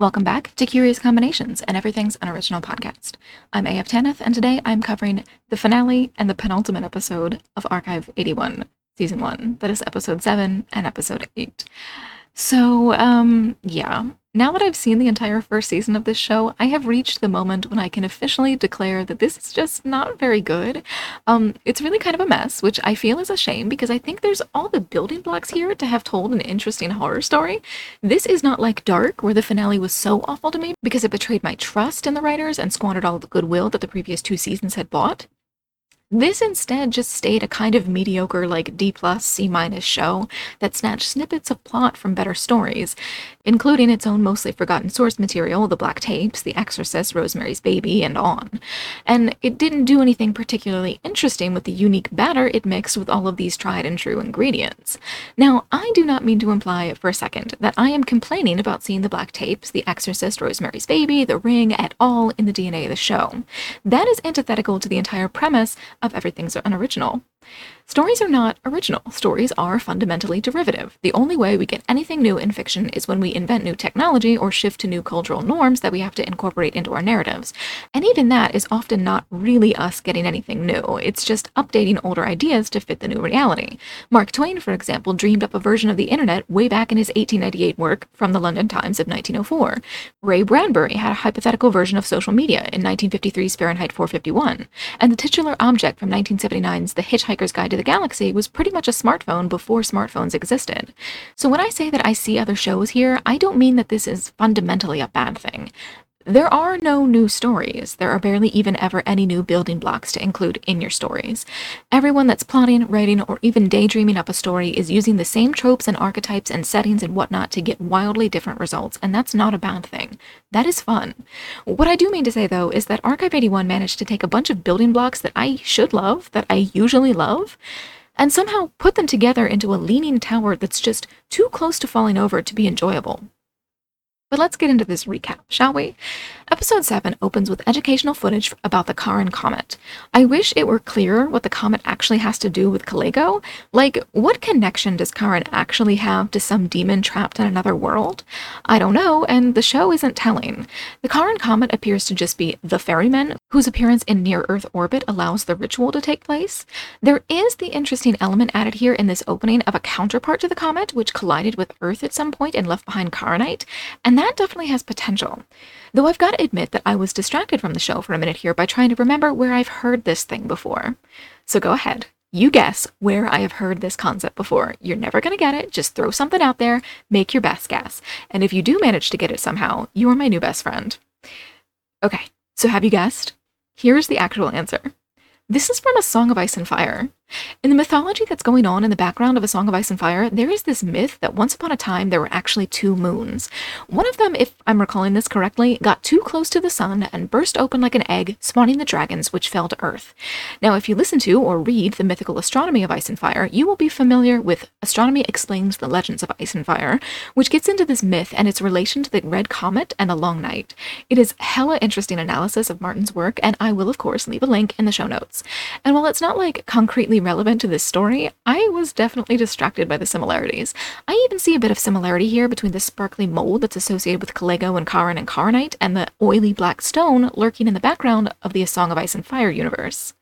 Welcome back to Curious Combinations and Everything's Unoriginal podcast. I'm AF Tanith, and today I'm covering the finale and the penultimate episode of Archive 81, Season 1. That is Episode 7 and Episode 8. So, um, yeah. Now that I've seen the entire first season of this show, I have reached the moment when I can officially declare that this is just not very good. Um, it's really kind of a mess, which I feel is a shame because I think there's all the building blocks here to have told an interesting horror story. This is not like Dark, where the finale was so awful to me because it betrayed my trust in the writers and squandered all the goodwill that the previous two seasons had bought. This instead just stayed a kind of mediocre, like D plus, C minus show that snatched snippets of plot from better stories, including its own mostly forgotten source material, The Black Tapes, The Exorcist, Rosemary's Baby, and on. And it didn't do anything particularly interesting with the unique batter it mixed with all of these tried and true ingredients. Now, I do not mean to imply for a second that I am complaining about seeing The Black Tapes, The Exorcist, Rosemary's Baby, The Ring at all in the DNA of the show. That is antithetical to the entire premise of everything's unoriginal. Stories are not original. Stories are fundamentally derivative. The only way we get anything new in fiction is when we invent new technology or shift to new cultural norms that we have to incorporate into our narratives. And even that is often not really us getting anything new. It's just updating older ideas to fit the new reality. Mark Twain, for example, dreamed up a version of the internet way back in his 1898 work from the London Times of 1904. Ray Bradbury had a hypothetical version of social media in 1953's Fahrenheit 451. And the titular object from 1979's The Hitchhiker's Guide to the Galaxy was pretty much a smartphone before smartphones existed. So when I say that I see other shows here, I don't mean that this is fundamentally a bad thing. There are no new stories. There are barely even ever any new building blocks to include in your stories. Everyone that's plotting, writing, or even daydreaming up a story is using the same tropes and archetypes and settings and whatnot to get wildly different results, and that's not a bad thing. That is fun. What I do mean to say, though, is that Archive 81 managed to take a bunch of building blocks that I should love, that I usually love, and somehow put them together into a leaning tower that's just too close to falling over to be enjoyable. But let's get into this recap, shall we? Episode 7 opens with educational footage about the Charon Comet. I wish it were clearer what the comet actually has to do with Kalego. Like, what connection does Charon actually have to some demon trapped in another world? I don't know, and the show isn't telling. The Charon Comet appears to just be the ferryman, whose appearance in near Earth orbit allows the ritual to take place. There is the interesting element added here in this opening of a counterpart to the comet, which collided with Earth at some point and left behind Charonite, and that definitely has potential. Though I've got to admit that I was distracted from the show for a minute here by trying to remember where I've heard this thing before. So go ahead. You guess where I have heard this concept before. You're never going to get it. Just throw something out there, make your best guess. And if you do manage to get it somehow, you are my new best friend. Okay, so have you guessed? Here's the actual answer. This is from A Song of Ice and Fire. In the mythology that's going on in the background of A Song of Ice and Fire, there is this myth that once upon a time there were actually two moons. One of them, if I'm recalling this correctly, got too close to the sun and burst open like an egg, spawning the dragons which fell to Earth. Now, if you listen to or read the mythical astronomy of Ice and Fire, you will be familiar with Astronomy Explains the Legends of Ice and Fire, which gets into this myth and its relation to the Red Comet and the Long Night. It is hella interesting analysis of Martin's work, and I will, of course, leave a link in the show notes. And while it's not like concretely relevant to this story, I was definitely distracted by the similarities. I even see a bit of similarity here between the sparkly mold that's associated with Kalego and Charon and Charonite and the oily black stone lurking in the background of the A Song of Ice and Fire universe.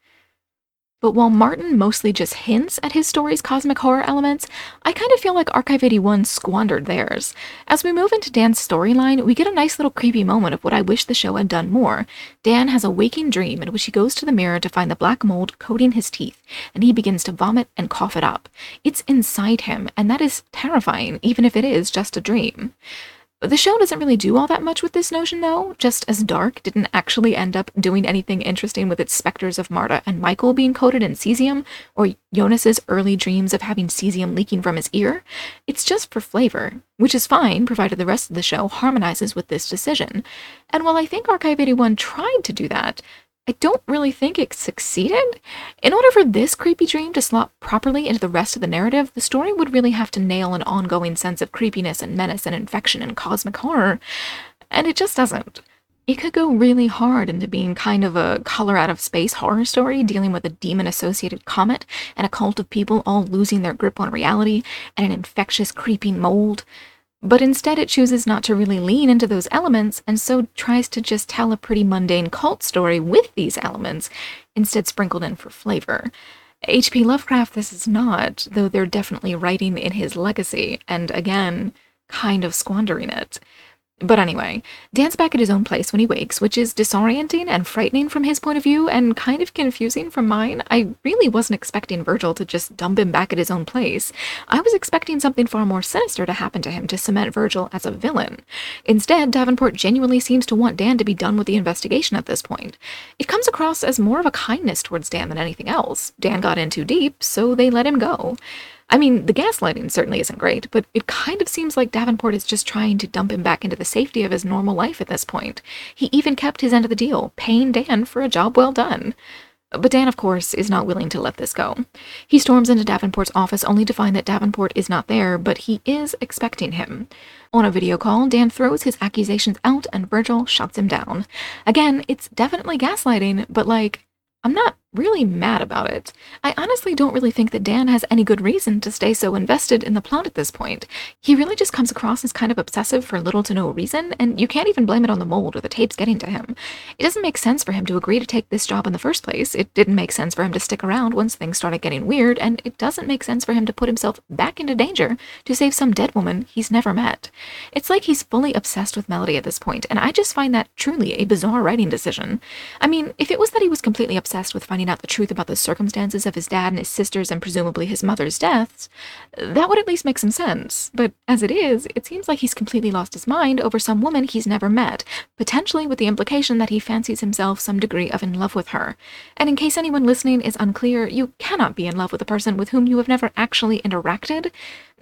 But while Martin mostly just hints at his story's cosmic horror elements, I kind of feel like Archive 81 squandered theirs. As we move into Dan's storyline, we get a nice little creepy moment of what I wish the show had done more. Dan has a waking dream in which he goes to the mirror to find the black mold coating his teeth, and he begins to vomit and cough it up. It's inside him, and that is terrifying, even if it is just a dream. The show doesn't really do all that much with this notion, though, just as Dark didn't actually end up doing anything interesting with its specters of Marta and Michael being coated in cesium, or Jonas's early dreams of having cesium leaking from his ear. It's just for flavor, which is fine, provided the rest of the show harmonizes with this decision. And while I think Archive 81 tried to do that, I don't really think it succeeded. In order for this creepy dream to slot properly into the rest of the narrative, the story would really have to nail an ongoing sense of creepiness and menace and infection and cosmic horror, and it just doesn't. It could go really hard into being kind of a color out of space horror story dealing with a demon associated comet and a cult of people all losing their grip on reality and an infectious, creeping mold. But instead it chooses not to really lean into those elements and so tries to just tell a pretty mundane cult story with these elements, instead sprinkled in for flavor. H.P. Lovecraft, this is not, though they're definitely writing in his legacy, and again, kind of squandering it. But anyway, Dan's back at his own place when he wakes, which is disorienting and frightening from his point of view and kind of confusing from mine. I really wasn't expecting Virgil to just dump him back at his own place. I was expecting something far more sinister to happen to him to cement Virgil as a villain. Instead, Davenport genuinely seems to want Dan to be done with the investigation at this point. It comes across as more of a kindness towards Dan than anything else. Dan got in too deep, so they let him go. I mean, the gaslighting certainly isn't great, but it kind of seems like Davenport is just trying to dump him back into the safety of his normal life at this point. He even kept his end of the deal, paying Dan for a job well done. But Dan, of course, is not willing to let this go. He storms into Davenport's office only to find that Davenport is not there, but he is expecting him. On a video call, Dan throws his accusations out and Virgil shuts him down. Again, it's definitely gaslighting, but like, I'm not really mad about it. I honestly don't really think that Dan has any good reason to stay so invested in the plot at this point. He really just comes across as kind of obsessive for little to no reason, and you can't even blame it on the mold or the tapes getting to him. It doesn't make sense for him to agree to take this job in the first place. It didn't make sense for him to stick around once things started getting weird, and it doesn't make sense for him to put himself back into danger to save some dead woman he's never met. It's like he's fully obsessed with Melody at this point, and I just find that truly a bizarre writing decision. I mean, if it was that he was completely obsessed with finding finding out the truth about the circumstances of his dad and his sister's and presumably his mother's deaths, that would at least make some sense. But as it is, it seems like he's completely lost his mind over some woman he's never met, potentially with the implication that he fancies himself some degree of in love with her. And in case anyone listening is unclear, you cannot be in love with a person with whom you have never actually interacted.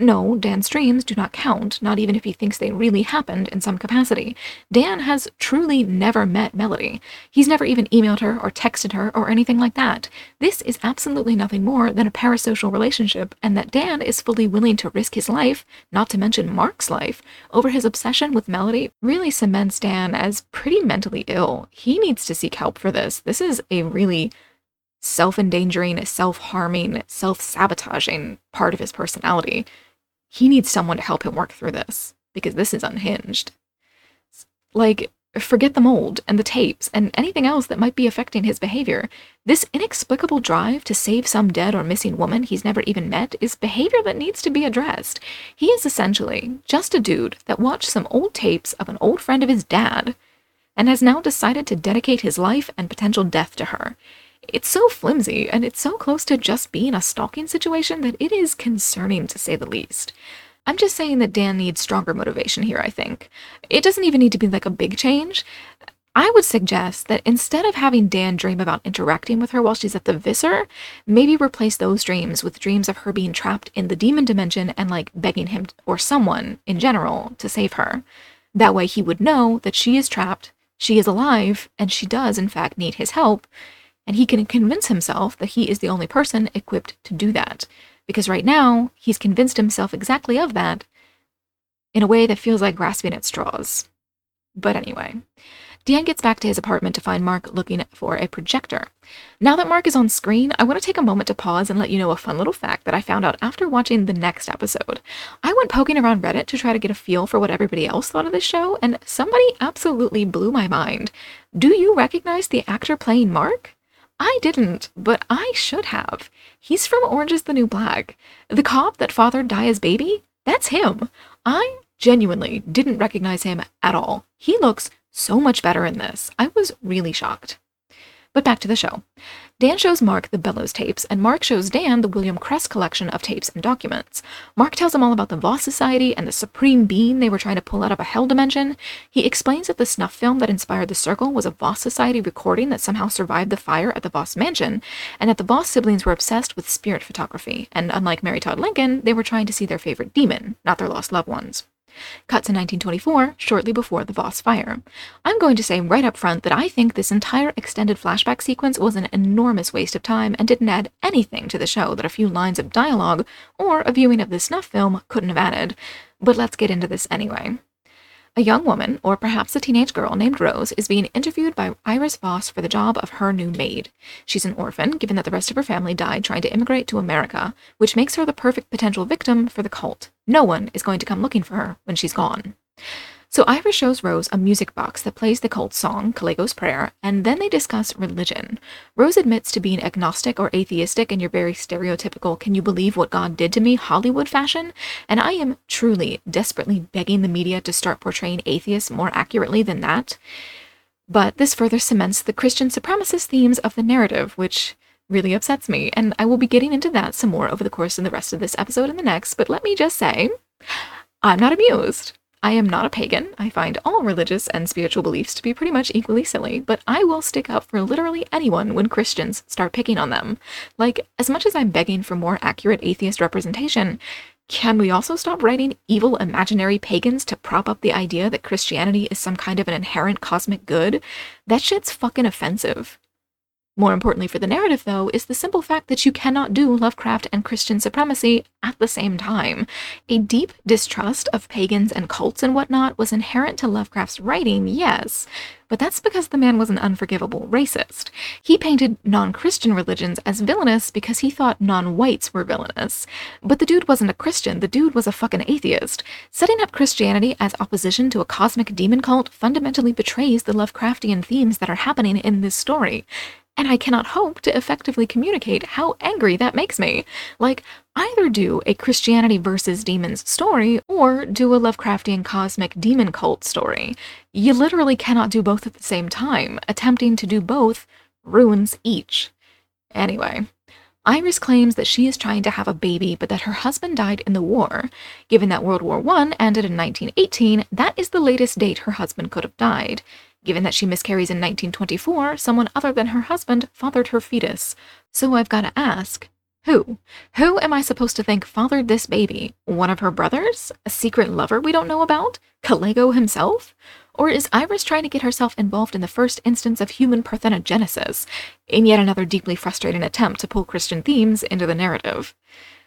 No, Dan's dreams do not count, not even if he thinks they really happened in some capacity. Dan has truly never met Melody. He's never even emailed her or texted her or anything like that. This is absolutely nothing more than a parasocial relationship, and that Dan is fully willing to risk his life, not to mention Mark's life, over his obsession with Melody really cements Dan as pretty mentally ill. He needs to seek help for this. This is a really self endangering, self harming, self sabotaging part of his personality he needs someone to help him work through this because this is unhinged. Like, forget the mold and the tapes and anything else that might be affecting his behavior. This inexplicable drive to save some dead or missing woman he's never even met is behavior that needs to be addressed. He is essentially just a dude that watched some old tapes of an old friend of his dad and has now decided to dedicate his life and potential death to her. It's so flimsy, and it's so close to just being a stalking situation that it is concerning to say the least. I'm just saying that Dan needs stronger motivation here, I think. It doesn't even need to be like a big change. I would suggest that instead of having Dan dream about interacting with her while she's at the Visser, maybe replace those dreams with dreams of her being trapped in the demon dimension and like begging him or someone in general to save her. That way he would know that she is trapped, she is alive, and she does in fact need his help, and he can convince himself that he is the only person equipped to do that. Because right now, he's convinced himself exactly of that in a way that feels like grasping at straws. But anyway, Dan gets back to his apartment to find Mark looking for a projector. Now that Mark is on screen, I want to take a moment to pause and let you know a fun little fact that I found out after watching the next episode. I went poking around Reddit to try to get a feel for what everybody else thought of this show, and somebody absolutely blew my mind. Do you recognize the actor playing Mark? I didn't, but I should have. He's from Orange is the New Black. The cop that fathered Daya's baby? That's him. I genuinely didn't recognize him at all. He looks so much better in this. I was really shocked. But back to the show. Dan shows Mark the Bellows tapes, and Mark shows Dan the William Kress collection of tapes and documents. Mark tells him all about the Voss Society and the supreme being they were trying to pull out of a hell dimension. He explains that the snuff film that inspired the circle was a Voss Society recording that somehow survived the fire at the Voss mansion, and that the Voss siblings were obsessed with spirit photography, and unlike Mary Todd Lincoln, they were trying to see their favorite demon, not their lost loved ones. Cut to 1924, shortly before the Voss fire. I'm going to say right up front that I think this entire extended flashback sequence was an enormous waste of time and didn't add anything to the show that a few lines of dialogue or a viewing of the snuff film couldn't have added. But let's get into this anyway. A young woman, or perhaps a teenage girl named Rose, is being interviewed by Iris Voss for the job of her new maid. She's an orphan, given that the rest of her family died trying to immigrate to America, which makes her the perfect potential victim for the cult. No one is going to come looking for her when she's gone. So Iris shows Rose a music box that plays the cult song, Kalego's Prayer, and then they discuss religion. Rose admits to being agnostic or atheistic in your very stereotypical, can you believe what God did to me, Hollywood fashion, and I am truly, desperately begging the media to start portraying atheists more accurately than that. But this further cements the Christian supremacist themes of the narrative, which really upsets me, and I will be getting into that some more over the course of the rest of this episode and the next, but let me just say, I'm not amused. I am not a pagan. I find all religious and spiritual beliefs to be pretty much equally silly, but I will stick up for literally anyone when Christians start picking on them. Like, as much as I'm begging for more accurate atheist representation, can we also stop writing evil imaginary pagans to prop up the idea that Christianity is some kind of an inherent cosmic good? That shit's fucking offensive. More importantly for the narrative, though, is the simple fact that you cannot do Lovecraft and Christian supremacy at the same time. A deep distrust of pagans and cults and whatnot was inherent to Lovecraft's writing, yes, but that's because the man was an unforgivable racist. He painted non Christian religions as villainous because he thought non whites were villainous. But the dude wasn't a Christian, the dude was a fucking atheist. Setting up Christianity as opposition to a cosmic demon cult fundamentally betrays the Lovecraftian themes that are happening in this story and I cannot hope to effectively communicate how angry that makes me. Like, either do a Christianity versus demons story or do a Lovecraftian cosmic demon cult story. You literally cannot do both at the same time. Attempting to do both ruins each. Anyway, Iris claims that she is trying to have a baby, but that her husband died in the war. Given that World War I ended in 1918, that is the latest date her husband could have died. Given that she miscarries in 1924, someone other than her husband fathered her fetus. So I've got to ask, who? Who am I supposed to think fathered this baby? One of her brothers? A secret lover we don't know about? Kalego himself? Or is Iris trying to get herself involved in the first instance of human parthenogenesis, in yet another deeply frustrating attempt to pull Christian themes into the narrative?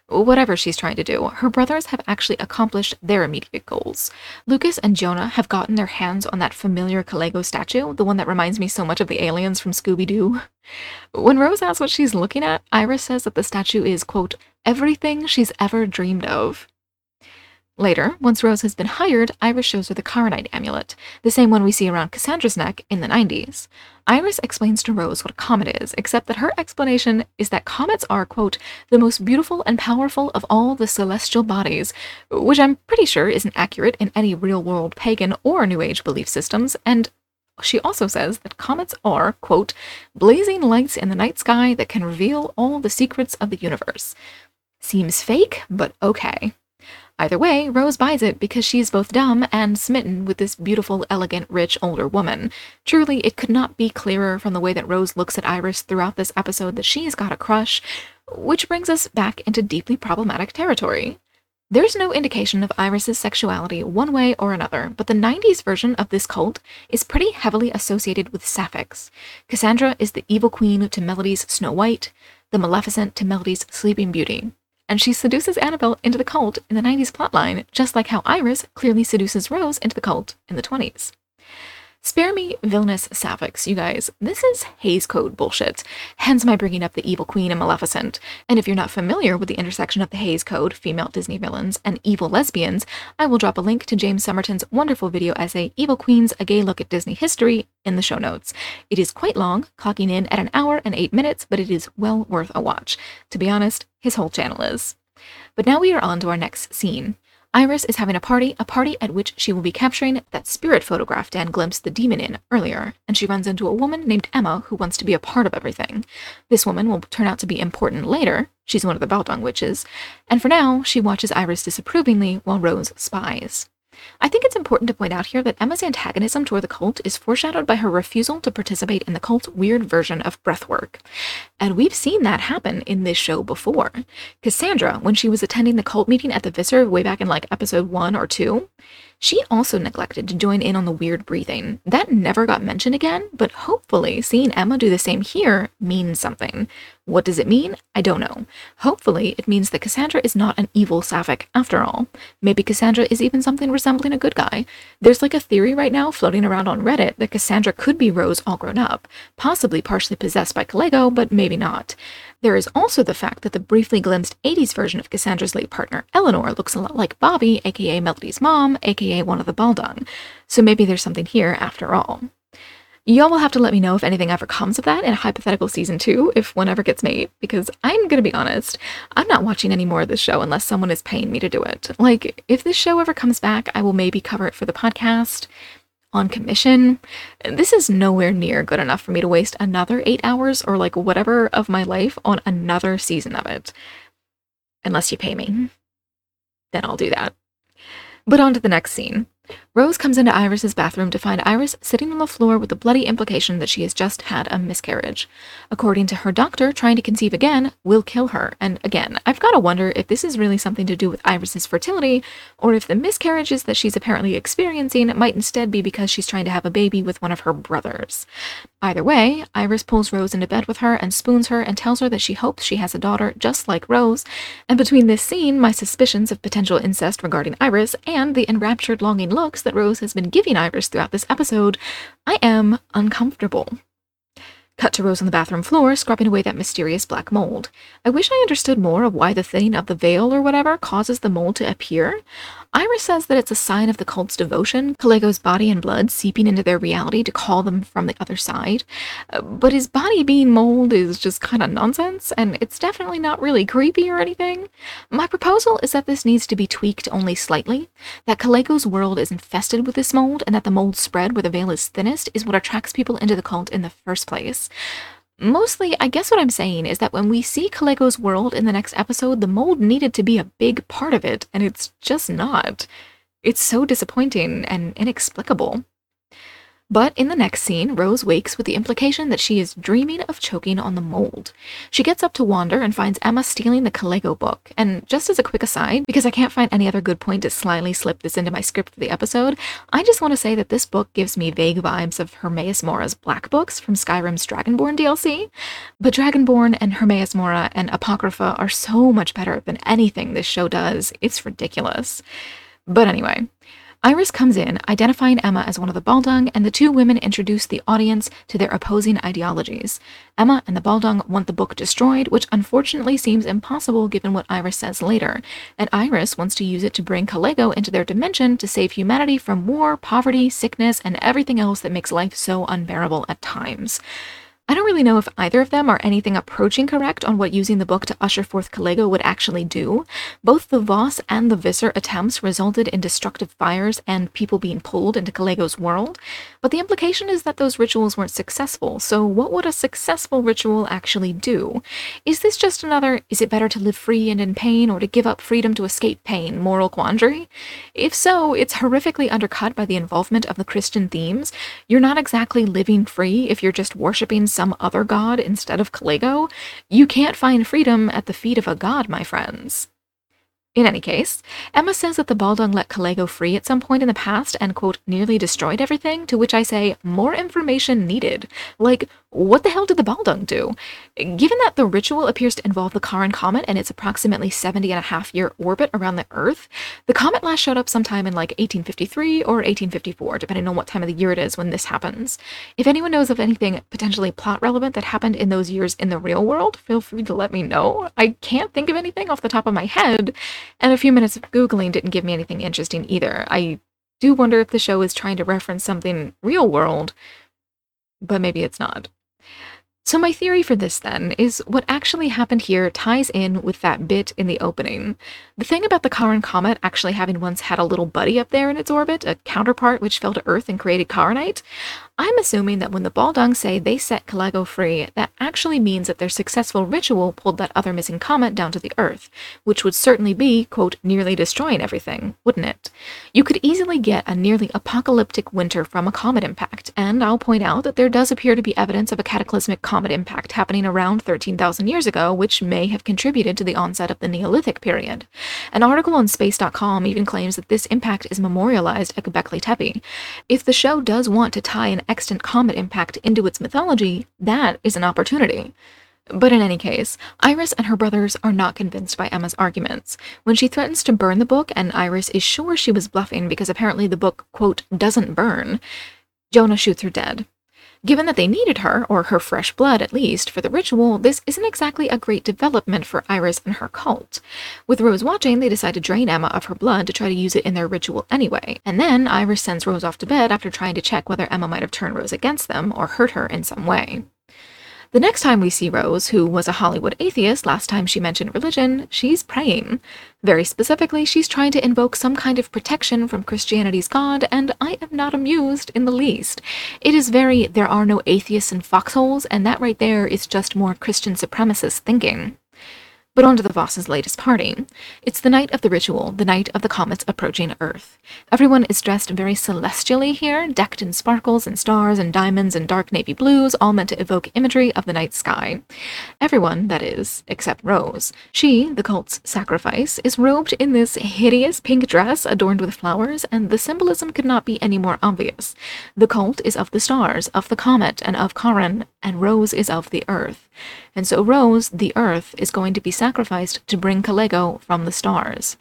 Whatever she's trying to do, her brothers have actually accomplished their immediate goals. Lucas and Jonah have gotten their hands on that familiar Kalego statue, the one that reminds me so much of the aliens from Scooby Doo. When Rose asks what she's looking at, Iris says that the statue is, quote, everything she's ever dreamed of. Later, once Rose has been hired, Iris shows her the Charonite amulet, the same one we see around Cassandra's neck in the 90s. Iris explains to Rose what a comet is, except that her explanation is that comets are, quote, the most beautiful and powerful of all the celestial bodies, which I'm pretty sure isn't accurate in any real world pagan or New Age belief systems, and she also says that comets are, quote, blazing lights in the night sky that can reveal all the secrets of the universe. Seems fake, but okay. Either way, Rose buys it because she is both dumb and smitten with this beautiful, elegant, rich, older woman. Truly, it could not be clearer from the way that Rose looks at Iris throughout this episode that she's got a crush, which brings us back into deeply problematic territory. There's no indication of Iris's sexuality one way or another, but the 90s version of this cult is pretty heavily associated with sapphics. Cassandra is the evil queen to Melody's Snow White, the Maleficent to Melody's Sleeping Beauty and she seduces Annabelle into the cult in the 90s plotline, just like how Iris clearly seduces Rose into the cult in the 20s. Spare me villainous sapphics, you guys. This is Hays Code bullshit, hence my bringing up the Evil Queen and Maleficent. And if you're not familiar with the intersection of the Hays Code, female Disney villains, and evil lesbians, I will drop a link to James Somerton's wonderful video essay, Evil Queens, A Gay Look at Disney History, in the show notes. It is quite long, clocking in at an hour and eight minutes, but it is well worth a watch. To be honest, his whole channel is. But now we are on to our next scene. Iris is having a party, a party at which she will be capturing that spirit photograph Dan glimpsed the demon in earlier, and she runs into a woman named Emma who wants to be a part of everything. This woman will turn out to be important later. She's one of the Baldung witches, and for now, she watches Iris disapprovingly while Rose spies. I think it's important to point out here that Emma's antagonism toward the cult is foreshadowed by her refusal to participate in the cult's weird version of breathwork. And we've seen that happen in this show before. Cassandra, when she was attending the cult meeting at the Visser way back in like episode 1 or 2, she also neglected to join in on the weird breathing. That never got mentioned again, but hopefully seeing Emma do the same here means something. What does it mean? I don't know. Hopefully, it means that Cassandra is not an evil sapphic after all. Maybe Cassandra is even something resembling a good guy. There's like a theory right now floating around on Reddit that Cassandra could be Rose all grown up, possibly partially possessed by Kalego, but maybe not. There is also the fact that the briefly glimpsed 80s version of Cassandra's late partner, Eleanor, looks a lot like Bobby, aka Melody's mom, aka one of the Baldung. So maybe there's something here after all. Y'all will have to let me know if anything ever comes of that in a hypothetical season two, if one ever gets made, because I'm gonna be honest, I'm not watching any more of this show unless someone is paying me to do it. Like, if this show ever comes back, I will maybe cover it for the podcast on commission. This is nowhere near good enough for me to waste another eight hours or like whatever of my life on another season of it. Unless you pay me. Mm-hmm. Then I'll do that. But on to the next scene. Rose comes into Iris's bathroom to find Iris sitting on the floor with the bloody implication that she has just had a miscarriage. According to her doctor, trying to conceive again will kill her. And again, I've got to wonder if this is really something to do with Iris's fertility, or if the miscarriages that she's apparently experiencing might instead be because she's trying to have a baby with one of her brothers. Either way, Iris pulls Rose into bed with her and spoons her and tells her that she hopes she has a daughter just like Rose. And between this scene, my suspicions of potential incest regarding Iris, and the enraptured longing looks that Rose has been giving Iris throughout this episode, I am uncomfortable. Cut to Rose on the bathroom floor, scrubbing away that mysterious black mold. I wish I understood more of why the thinning of the veil or whatever causes the mold to appear. Iris says that it's a sign of the cult's devotion, Calego's body and blood seeping into their reality to call them from the other side. Uh, but his body being mold is just kind of nonsense, and it's definitely not really creepy or anything. My proposal is that this needs to be tweaked only slightly, that Calego's world is infested with this mold, and that the mold spread where the veil is thinnest is what attracts people into the cult in the first place. Mostly, I guess what I'm saying is that when we see Calego's world in the next episode, the mold needed to be a big part of it, and it's just not. It's so disappointing and inexplicable. But in the next scene, Rose wakes with the implication that she is dreaming of choking on the mold. She gets up to wander and finds Emma stealing the Calego book. And just as a quick aside, because I can't find any other good point to slyly slip this into my script for the episode, I just want to say that this book gives me vague vibes of Hermaeus Mora's Black Books from Skyrim's Dragonborn DLC. But Dragonborn and Hermaeus Mora and Apocrypha are so much better than anything this show does. It's ridiculous. But anyway, Iris comes in, identifying Emma as one of the Baldung, and the two women introduce the audience to their opposing ideologies. Emma and the Baldung want the book destroyed, which unfortunately seems impossible given what Iris says later, and Iris wants to use it to bring Calego into their dimension to save humanity from war, poverty, sickness, and everything else that makes life so unbearable at times. I don't really know if either of them are anything approaching correct on what using the book to usher forth Calego would actually do. Both the Voss and the Visser attempts resulted in destructive fires and people being pulled into Calego's world, but the implication is that those rituals weren't successful, so what would a successful ritual actually do? Is this just another, is it better to live free and in pain or to give up freedom to escape pain moral quandary? If so, it's horrifically undercut by the involvement of the Christian themes. You're not exactly living free if you're just worshipping some other god instead of Calego, you can't find freedom at the feet of a god, my friends. In any case, Emma says that the Baldung let Calego free at some point in the past and, quote, nearly destroyed everything, to which I say, more information needed. Like, what the hell did the Baldung do? Given that the ritual appears to involve the Charon comet and its approximately 70 and a half year orbit around the Earth, the comet last showed up sometime in like 1853 or 1854, depending on what time of the year it is when this happens. If anyone knows of anything potentially plot relevant that happened in those years in the real world, feel free to let me know. I can't think of anything off the top of my head, and a few minutes of Googling didn't give me anything interesting either. I do wonder if the show is trying to reference something real world, but maybe it's not. So, my theory for this then is what actually happened here ties in with that bit in the opening. The thing about the Charon comet actually having once had a little buddy up there in its orbit, a counterpart which fell to Earth and created Charonite, I'm assuming that when the Baldung say they set Calego free, that actually means that their successful ritual pulled that other missing comet down to the Earth, which would certainly be, quote, nearly destroying everything, wouldn't it? You could easily get a nearly apocalyptic winter from a comet impact, and I'll point out that there does appear to be evidence of a cataclysmic comet impact happening around 13,000 years ago, which may have contributed to the onset of the Neolithic period. An article on Space.com even claims that this impact is memorialized at Göbekli Tepe. If the show does want to tie an extant comet impact into its mythology, that is an opportunity. But in any case, Iris and her brothers are not convinced by Emma's arguments. When she threatens to burn the book, and Iris is sure she was bluffing because apparently the book, quote, doesn't burn, Jonah shoots her dead. Given that they needed her, or her fresh blood at least, for the ritual, this isn't exactly a great development for Iris and her cult. With Rose watching, they decide to drain Emma of her blood to try to use it in their ritual anyway, and then Iris sends Rose off to bed after trying to check whether Emma might have turned Rose against them or hurt her in some way. The next time we see Rose, who was a Hollywood atheist last time she mentioned religion, she's praying. Very specifically, she's trying to invoke some kind of protection from Christianity's God, and I am not amused in the least. It is very, there are no atheists in foxholes, and that right there is just more Christian supremacist thinking. But on to the Voss's latest party. It's the night of the ritual, the night of the comets approaching Earth. Everyone is dressed very celestially here, decked in sparkles and stars and diamonds and dark navy blues, all meant to evoke imagery of the night sky. Everyone, that is, except Rose. She, the cult's sacrifice, is robed in this hideous pink dress adorned with flowers, and the symbolism could not be any more obvious. The cult is of the stars, of the comet, and of Charon, and Rose is of the Earth. And so Rose, the Earth, is going to be sacrificed to bring Kalego from the stars.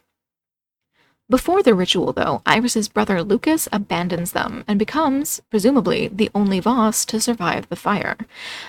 Before the ritual, though, Iris's brother Lucas abandons them and becomes, presumably, the only Voss to survive the fire.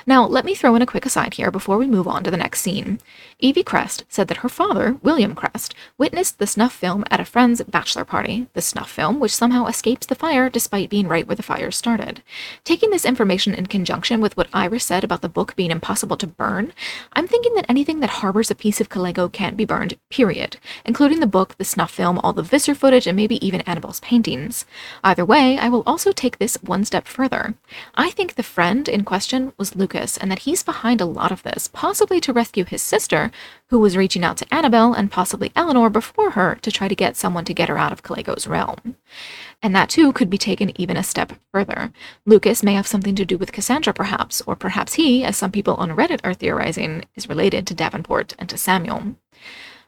Now, let me throw in a quick aside here before we move on to the next scene. Evie Crest said that her father, William Crest, witnessed the snuff film at a friend's bachelor party, the snuff film which somehow escapes the fire despite being right where the fire started. Taking this information in conjunction with what Iris said about the book being impossible to burn, I'm thinking that anything that harbors a piece of Kalego can't be burned, period, including the book, the snuff film, all the Visser footage, and maybe even Annabelle's paintings. Either way, I will also take this one step further. I think the friend in question was Lucas, and that he's behind a lot of this, possibly to rescue his sister, who was reaching out to Annabelle and possibly Eleanor before her to try to get someone to get her out of Kalego's realm. And that too could be taken even a step further. Lucas may have something to do with Cassandra, perhaps, or perhaps he, as some people on Reddit are theorizing, is related to Davenport and to Samuel.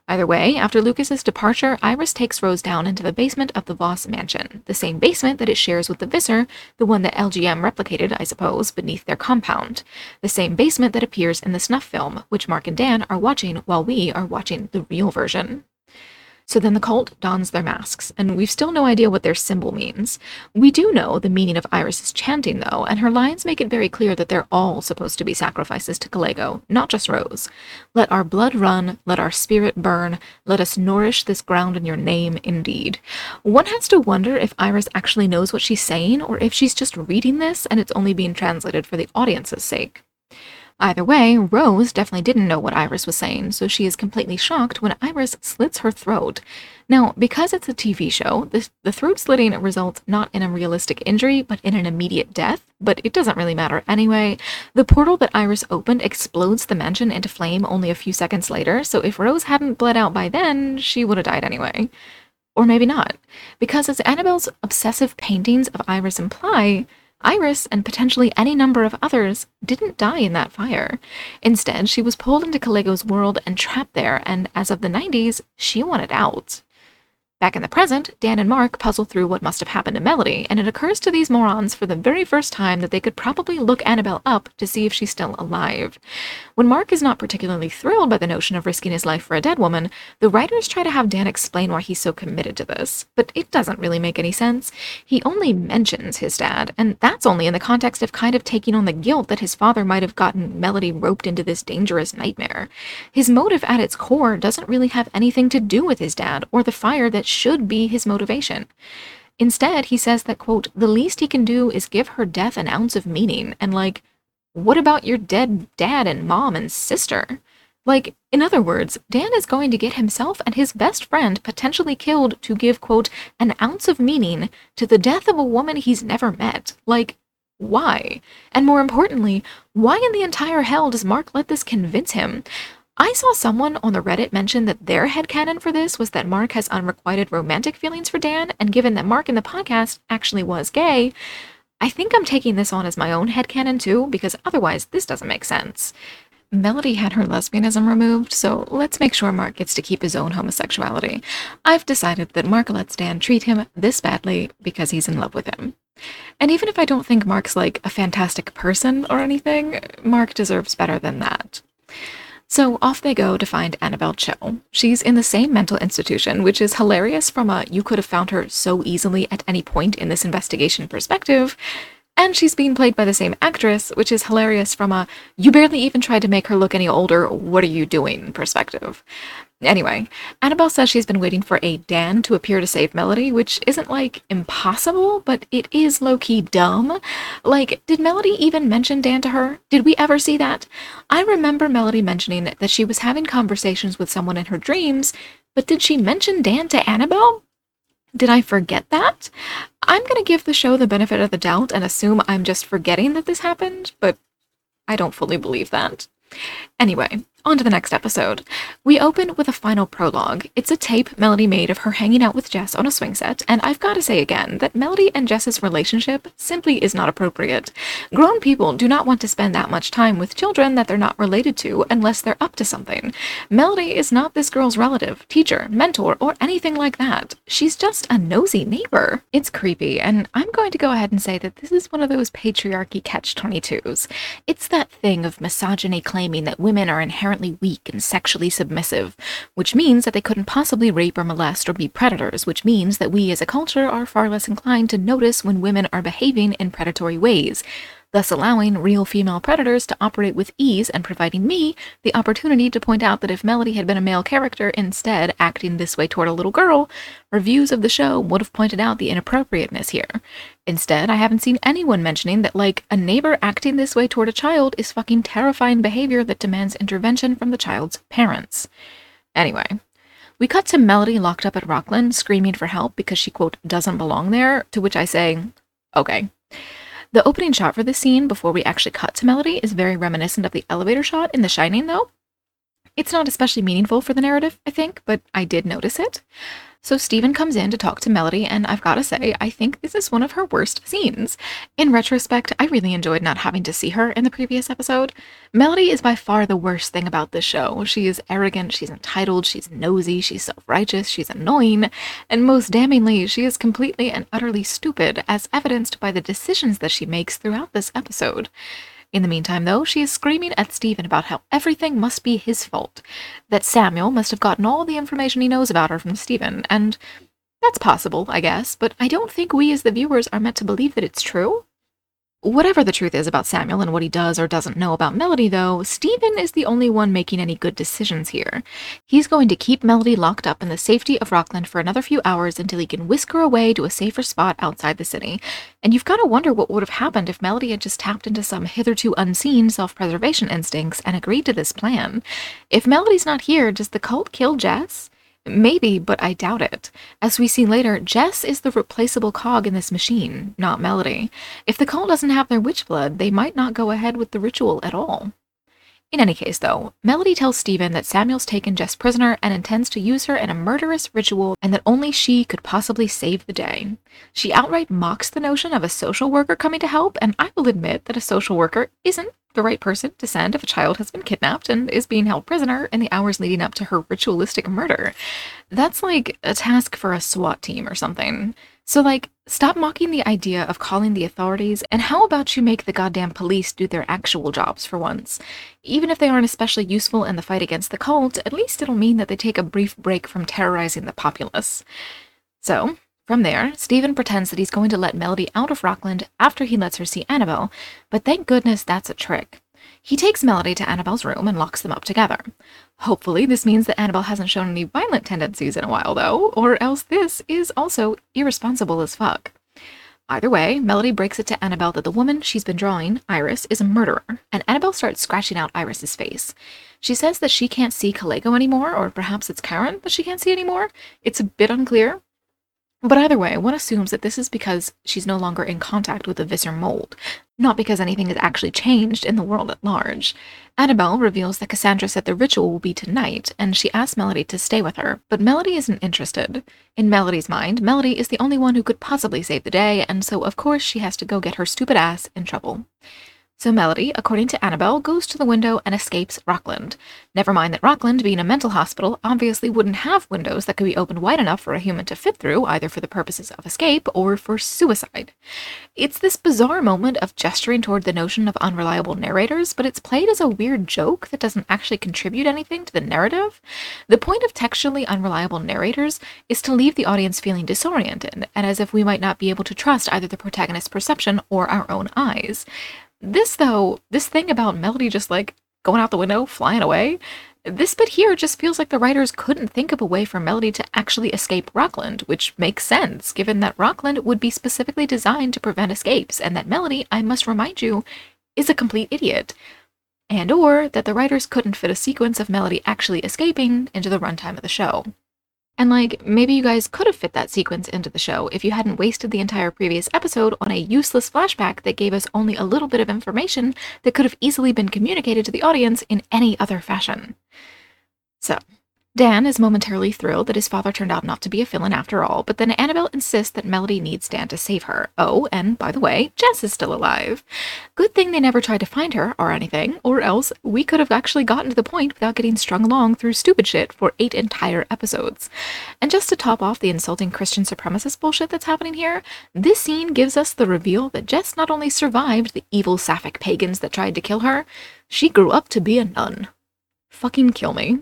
Either way, after Lucas's departure, Iris takes Rose down into the basement of the Voss mansion, the same basement that it shares with the Visser, the one that LGM replicated, I suppose, beneath their compound. The same basement that appears in the snuff film, which Mark and Dan are watching while we are watching the real version. So then the cult dons their masks, and we've still no idea what their symbol means. We do know the meaning of Iris's chanting, though, and her lines make it very clear that they're all supposed to be sacrifices to Kalego, not just Rose. Let our blood run, let our spirit burn, let us nourish this ground in your name, indeed. One has to wonder if Iris actually knows what she's saying, or if she's just reading this and it's only being translated for the audience's sake. Either way, Rose definitely didn't know what Iris was saying, so she is completely shocked when Iris slits her throat. Now, because it's a TV show, the throat slitting results not in a realistic injury, but in an immediate death, but it doesn't really matter anyway. The portal that Iris opened explodes the mansion into flame only a few seconds later, so if Rose hadn't bled out by then, she would have died anyway. Or maybe not, because as Annabelle's obsessive paintings of Iris imply, Iris, and potentially any number of others, didn't die in that fire. Instead, she was pulled into Kalego's world and trapped there, and as of the 90s, she wanted out. Back in the present, Dan and Mark puzzle through what must have happened to Melody, and it occurs to these morons for the very first time that they could probably look Annabelle up to see if she's still alive. When Mark is not particularly thrilled by the notion of risking his life for a dead woman, the writers try to have Dan explain why he's so committed to this, but it doesn't really make any sense. He only mentions his dad, and that's only in the context of kind of taking on the guilt that his father might have gotten Melody roped into this dangerous nightmare. His motive at its core doesn't really have anything to do with his dad or the fire should be his motivation. Instead, he says that, quote, the least he can do is give her death an ounce of meaning, and like, what about your dead dad and mom and sister? Like, in other words, Dan is going to get himself and his best friend potentially killed to give, quote, an ounce of meaning to the death of a woman he's never met. Like, why? And more importantly, why in the entire hell does Mark let this convince him? I saw someone on the Reddit mention that their headcanon for this was that Mark has unrequited romantic feelings for Dan, and given that Mark in the podcast actually was gay, I think I'm taking this on as my own headcanon too, because otherwise this doesn't make sense. Melody had her lesbianism removed, so let's make sure Mark gets to keep his own homosexuality. I've decided that Mark lets Dan treat him this badly because he's in love with him. And even if I don't think Mark's like a fantastic person or anything, Mark deserves better than that. So off they go to find Annabelle Cho. She's in the same mental institution, which is hilarious from a you could have found her so easily at any point in this investigation perspective. And she's being played by the same actress, which is hilarious from a you barely even tried to make her look any older, what are you doing perspective. Anyway, Annabelle says she's been waiting for a Dan to appear to save Melody, which isn't like impossible, but it is low key dumb. Like, did Melody even mention Dan to her? Did we ever see that? I remember Melody mentioning that she was having conversations with someone in her dreams, but did she mention Dan to Annabelle? Did I forget that? I'm going to give the show the benefit of the doubt and assume I'm just forgetting that this happened, but I don't fully believe that. Anyway, on to the next episode. We open with a final prologue. It's a tape Melody made of her hanging out with Jess on a swing set, and I've got to say again that Melody and Jess's relationship simply is not appropriate. Grown people do not want to spend that much time with children that they're not related to unless they're up to something. Melody is not this girl's relative, teacher, mentor, or anything like that. She's just a nosy neighbor. It's creepy, and I'm going to go ahead and say that this is one of those patriarchy catch 22s. It's that thing of misogyny claiming that women are inherently inherently weak and sexually submissive, which means that they couldn't possibly rape or molest or be predators, which means that we as a culture are far less inclined to notice when women are behaving in predatory ways, thus allowing real female predators to operate with ease and providing me the opportunity to point out that if Melody had been a male character instead acting this way toward a little girl, reviews of the show would have pointed out the inappropriateness here. Instead, I haven't seen anyone mentioning that, like, a neighbor acting this way toward a child is fucking terrifying behavior that demands intervention from the child's parents. Anyway, we cut to Melody locked up at Rockland screaming for help because she, quote, doesn't belong there, to which I say, okay. The opening shot for this scene before we actually cut to Melody is very reminiscent of the elevator shot in The Shining, though. It's not especially meaningful for the narrative, I think, but I did notice it. So Steven comes in to talk to Melody, and I've got to say, I think this is one of her worst scenes. In retrospect, I really enjoyed not having to see her in the previous episode. Melody is by far the worst thing about this show. She is arrogant, she's entitled, she's nosy, she's self righteous, she's annoying, and most damningly, she is completely and utterly stupid, as evidenced by the decisions that she makes throughout this episode. In the meantime, though, she is screaming at Stephen about how everything must be his fault, that Samuel must have gotten all the information he knows about her from Stephen, and that's possible, I guess, but I don't think we as the viewers are meant to believe that it's true. Whatever the truth is about Samuel and what he does or doesn't know about Melody, though, Stephen is the only one making any good decisions here. He's going to keep Melody locked up in the safety of Rockland for another few hours until he can whisk her away to a safer spot outside the city. And you've got to wonder what would have happened if Melody had just tapped into some hitherto unseen self preservation instincts and agreed to this plan. If Melody's not here, does the cult kill Jess? Maybe, but I doubt it. As we see later, Jess is the replaceable cog in this machine, not Melody. If the cult doesn't have their witch blood, they might not go ahead with the ritual at all. In any case, though, Melody tells Steven that Samuel's taken Jess prisoner and intends to use her in a murderous ritual and that only she could possibly save the day. She outright mocks the notion of a social worker coming to help, and I will admit that a social worker isn't the right person to send if a child has been kidnapped and is being held prisoner in the hours leading up to her ritualistic murder. That's like a task for a SWAT team or something. So, like, stop mocking the idea of calling the authorities, and how about you make the goddamn police do their actual jobs for once? Even if they aren't especially useful in the fight against the cult, at least it'll mean that they take a brief break from terrorizing the populace. So, from there, Steven pretends that he's going to let Melody out of Rockland after he lets her see Annabelle, but thank goodness that's a trick. He takes Melody to Annabelle's room and locks them up together. Hopefully, this means that Annabelle hasn't shown any violent tendencies in a while, though, or else this is also irresponsible as fuck. Either way, Melody breaks it to Annabelle that the woman she's been drawing, Iris, is a murderer, and Annabelle starts scratching out Iris's face. She says that she can't see Kalego anymore, or perhaps it's Charon that she can't see anymore. It's a bit unclear, but either way, one assumes that this is because she's no longer in contact with the Visser mold, not because anything has actually changed in the world at large. Annabelle reveals that Cassandra said the ritual will be tonight, and she asks Melody to stay with her, but Melody isn't interested. In Melody's mind, Melody is the only one who could possibly save the day, and so of course she has to go get her stupid ass in trouble. So Melody, according to Annabelle, goes to the window and escapes Rockland. Never mind that Rockland, being a mental hospital, obviously wouldn't have windows that could be opened wide enough for a human to fit through, either for the purposes of escape or for suicide. It's this bizarre moment of gesturing toward the notion of unreliable narrators, but it's played as a weird joke that doesn't actually contribute anything to the narrative. The point of textually unreliable narrators is to leave the audience feeling disoriented, and as if we might not be able to trust either the protagonist's perception or our own eyes. This, though, this thing about Melody just like going out the window, flying away, this bit here just feels like the writers couldn't think of a way for Melody to actually escape Rockland, which makes sense, given that Rockland would be specifically designed to prevent escapes, and that Melody, I must remind you, is a complete idiot. And or that the writers couldn't fit a sequence of Melody actually escaping into the runtime of the show. And like, maybe you guys could have fit that sequence into the show if you hadn't wasted the entire previous episode on a useless flashback that gave us only a little bit of information that could have easily been communicated to the audience in any other fashion. So, Dan is momentarily thrilled that his father turned out not to be a villain after all, but then Annabelle insists that Melody needs Dan to save her. Oh, and by the way, Jess is still alive. Good thing they never tried to find her or anything, or else we could have actually gotten to the point without getting strung along through stupid shit for eight entire episodes. And just to top off the insulting Christian supremacist bullshit that's happening here, this scene gives us the reveal that Jess not only survived the evil Sapphic pagans that tried to kill her, she grew up to be a nun. Fucking kill me.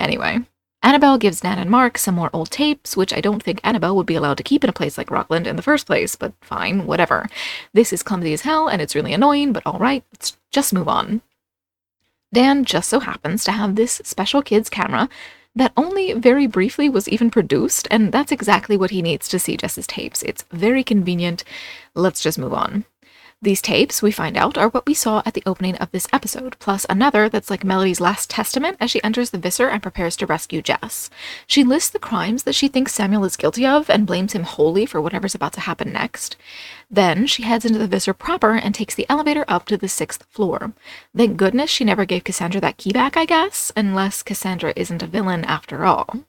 Anyway, Annabelle gives Dan and Mark some more old tapes, which I don't think Annabelle would be allowed to keep in a place like Rockland in the first place, but fine, whatever. This is clumsy as hell and it's really annoying, but alright, let's just move on. Dan just so happens to have this special kid's camera that only very briefly was even produced, and that's exactly what he needs to see Jess's tapes. It's very convenient. Let's just move on. These tapes, we find out, are what we saw at the opening of this episode, plus another that's like Melody's last testament as she enters the Visser and prepares to rescue Jess. She lists the crimes that she thinks Samuel is guilty of and blames him wholly for whatever's about to happen next. Then she heads into the Visser proper and takes the elevator up to the sixth floor. Thank goodness she never gave Cassandra that key back, I guess, unless Cassandra isn't a villain after all.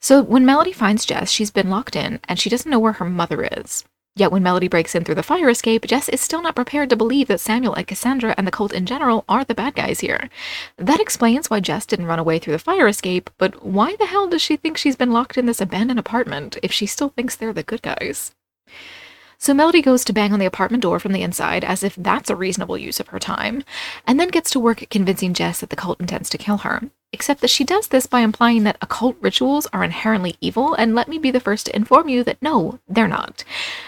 So when Melody finds Jess, she's been locked in and she doesn't know where her mother is. Yet when Melody breaks in through the fire escape, Jess is still not prepared to believe that Samuel and Cassandra and the cult in general are the bad guys here. That explains why Jess didn't run away through the fire escape, but why the hell does she think she's been locked in this abandoned apartment if she still thinks they're the good guys? So Melody goes to bang on the apartment door from the inside as if that's a reasonable use of her time, and then gets to work convincing Jess that the cult intends to kill her except that she does this by implying that occult rituals are inherently evil, and let me be the first to inform you that no, they're not.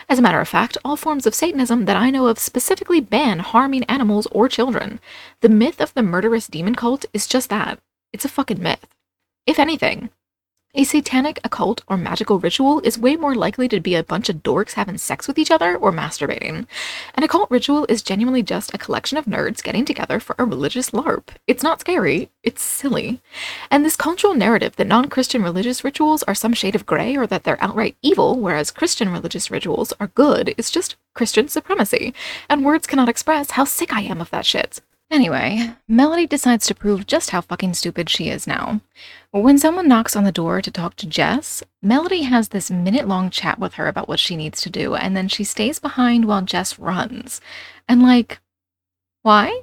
As a matter of fact, all forms of Satanism that I know of specifically ban harming animals or children. The myth of the murderous demon cult is just that it's a fucking myth. If anything, a satanic, occult, or magical ritual is way more likely to be a bunch of dorks having sex with each other or masturbating. An occult ritual is genuinely just a collection of nerds getting together for a religious LARP. It's not scary, it's silly. And this cultural narrative that non Christian religious rituals are some shade of gray or that they're outright evil, whereas Christian religious rituals are good, is just Christian supremacy. And words cannot express how sick I am of that shit. Anyway, Melody decides to prove just how fucking stupid she is now. When someone knocks on the door to talk to Jess, Melody has this minute long chat with her about what she needs to do, and then she stays behind while Jess runs. And, like, why?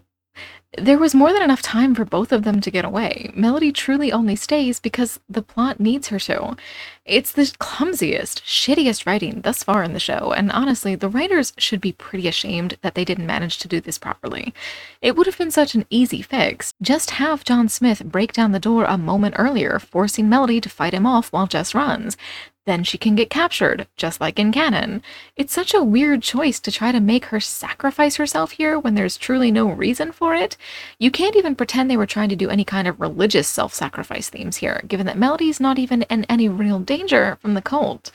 There was more than enough time for both of them to get away. Melody truly only stays because the plot needs her to. It's the clumsiest, shittiest writing thus far in the show, and honestly, the writers should be pretty ashamed that they didn't manage to do this properly. It would have been such an easy fix. Just have John Smith break down the door a moment earlier, forcing Melody to fight him off while Jess runs then she can get captured, just like in canon. It's such a weird choice to try to make her sacrifice herself here when there's truly no reason for it. You can't even pretend they were trying to do any kind of religious self sacrifice themes here, given that Melody's not even in any real danger from the cult.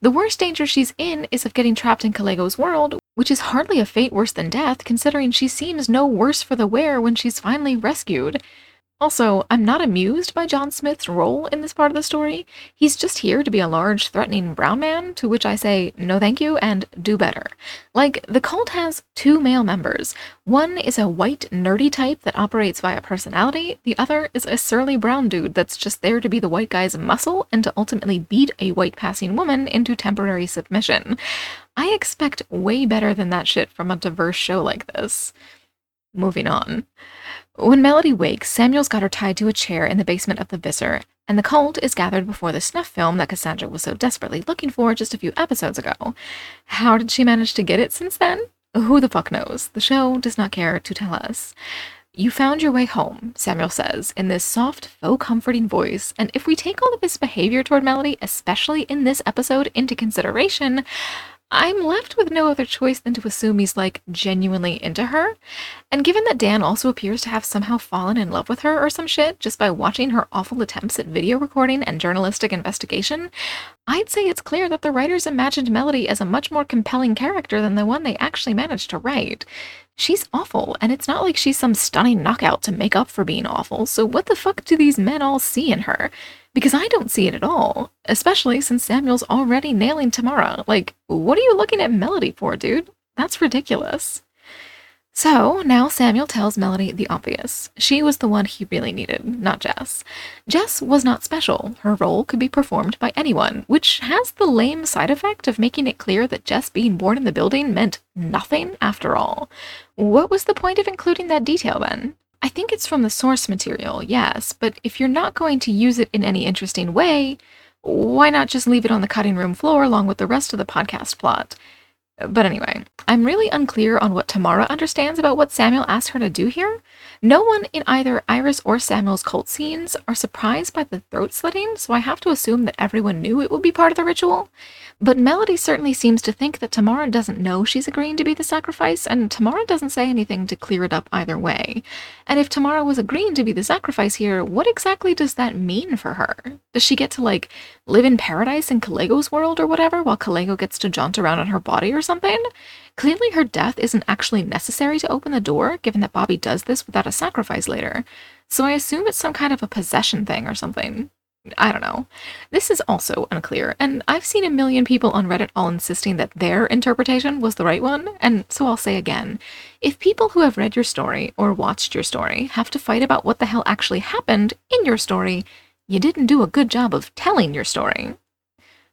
The worst danger she's in is of getting trapped in Kalego's world, which is hardly a fate worse than death, considering she seems no worse for the wear when she's finally rescued. Also, I'm not amused by John Smith's role in this part of the story. He's just here to be a large, threatening brown man, to which I say no thank you and do better. Like, the cult has two male members. One is a white, nerdy type that operates via personality, the other is a surly brown dude that's just there to be the white guy's muscle and to ultimately beat a white passing woman into temporary submission. I expect way better than that shit from a diverse show like this. Moving on. When Melody wakes, Samuel's got her tied to a chair in the basement of the Visser, and the cult is gathered before the snuff film that Cassandra was so desperately looking for just a few episodes ago. How did she manage to get it since then? Who the fuck knows? The show does not care to tell us. You found your way home, Samuel says, in this soft, faux comforting voice, and if we take all of his behavior toward Melody, especially in this episode, into consideration, I'm left with no other choice than to assume he's like genuinely into her. And given that Dan also appears to have somehow fallen in love with her or some shit just by watching her awful attempts at video recording and journalistic investigation, I'd say it's clear that the writers imagined Melody as a much more compelling character than the one they actually managed to write. She's awful, and it's not like she's some stunning knockout to make up for being awful, so what the fuck do these men all see in her? Because I don't see it at all, especially since Samuel's already nailing Tamara. Like, what are you looking at Melody for, dude? That's ridiculous. So now Samuel tells Melody the obvious. She was the one he really needed, not Jess. Jess was not special. Her role could be performed by anyone, which has the lame side effect of making it clear that Jess being born in the building meant nothing after all. What was the point of including that detail then? I think it's from the source material, yes, but if you're not going to use it in any interesting way, why not just leave it on the cutting room floor along with the rest of the podcast plot? But anyway, I'm really unclear on what Tamara understands about what Samuel asked her to do here. No one in either Iris or Samuel's cult scenes are surprised by the throat slitting, so I have to assume that everyone knew it would be part of the ritual. But Melody certainly seems to think that Tamara doesn't know she's agreeing to be the sacrifice, and Tamara doesn't say anything to clear it up either way. And if Tamara was agreeing to be the sacrifice here, what exactly does that mean for her? Does she get to, like, live in paradise in Kalego's world or whatever, while Kalego gets to jaunt around on her body or something? Clearly, her death isn't actually necessary to open the door, given that Bobby does this without a sacrifice later. So I assume it's some kind of a possession thing or something. I don't know. This is also unclear, and I've seen a million people on Reddit all insisting that their interpretation was the right one, and so I'll say again if people who have read your story or watched your story have to fight about what the hell actually happened in your story, you didn't do a good job of telling your story.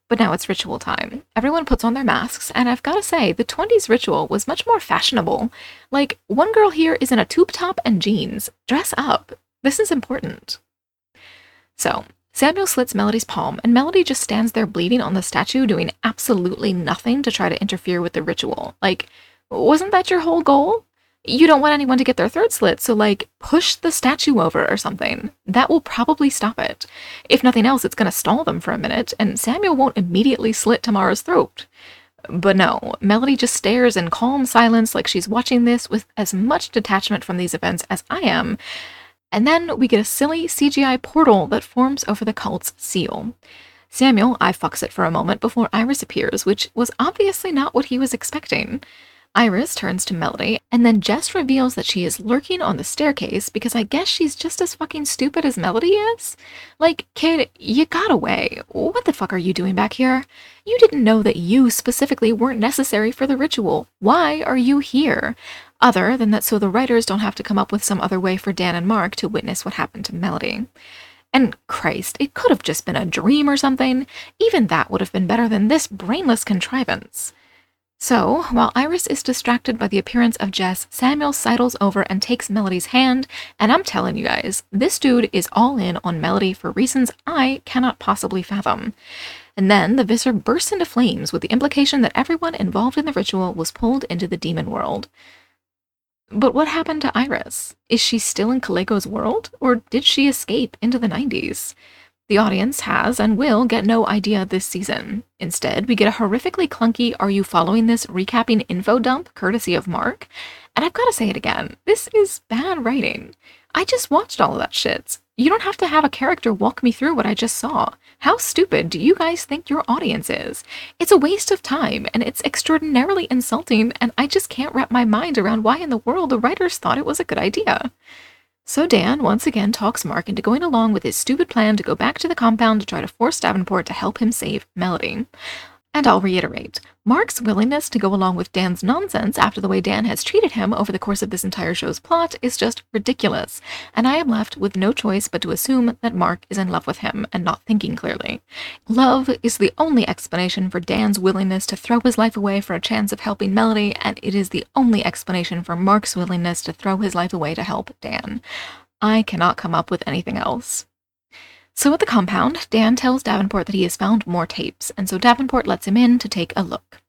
But now it's ritual time. Everyone puts on their masks, and I've gotta say, the 20s ritual was much more fashionable. Like, one girl here is in a tube top and jeans. Dress up. This is important. So, Samuel slits Melody's palm, and Melody just stands there bleeding on the statue, doing absolutely nothing to try to interfere with the ritual. Like, wasn't that your whole goal? You don't want anyone to get their throat slit, so, like, push the statue over or something. That will probably stop it. If nothing else, it's gonna stall them for a minute, and Samuel won't immediately slit Tamara's throat. But no, Melody just stares in calm silence like she's watching this with as much detachment from these events as I am, and then we get a silly CGI portal that forms over the cult's seal. Samuel I fucks it for a moment before Iris appears, which was obviously not what he was expecting. Iris turns to Melody, and then Jess reveals that she is lurking on the staircase because I guess she's just as fucking stupid as Melody is. Like, kid, you got away. What the fuck are you doing back here? You didn't know that you specifically weren't necessary for the ritual. Why are you here? other than that so the writers don't have to come up with some other way for Dan and Mark to witness what happened to Melody. And Christ, it could have just been a dream or something. Even that would have been better than this brainless contrivance. So, while Iris is distracted by the appearance of Jess, Samuel sidles over and takes Melody's hand, and I'm telling you guys, this dude is all in on Melody for reasons I cannot possibly fathom. And then the Visser bursts into flames with the implication that everyone involved in the ritual was pulled into the demon world. But what happened to Iris? Is she still in Kalego's world, or did she escape into the 90s? The audience has and will get no idea this season. Instead, we get a horrifically clunky Are You Following This recapping info dump courtesy of Mark. And I've got to say it again this is bad writing. I just watched all of that shit. You don't have to have a character walk me through what I just saw. How stupid do you guys think your audience is? It's a waste of time and it's extraordinarily insulting, and I just can't wrap my mind around why in the world the writers thought it was a good idea. So Dan once again talks Mark into going along with his stupid plan to go back to the compound to try to force Davenport to help him save Melody. And I'll reiterate Mark's willingness to go along with Dan's nonsense after the way Dan has treated him over the course of this entire show's plot is just ridiculous, and I am left with no choice but to assume that Mark is in love with him and not thinking clearly. Love is the only explanation for Dan's willingness to throw his life away for a chance of helping Melody, and it is the only explanation for Mark's willingness to throw his life away to help Dan. I cannot come up with anything else. So at the compound, Dan tells Davenport that he has found more tapes, and so Davenport lets him in to take a look.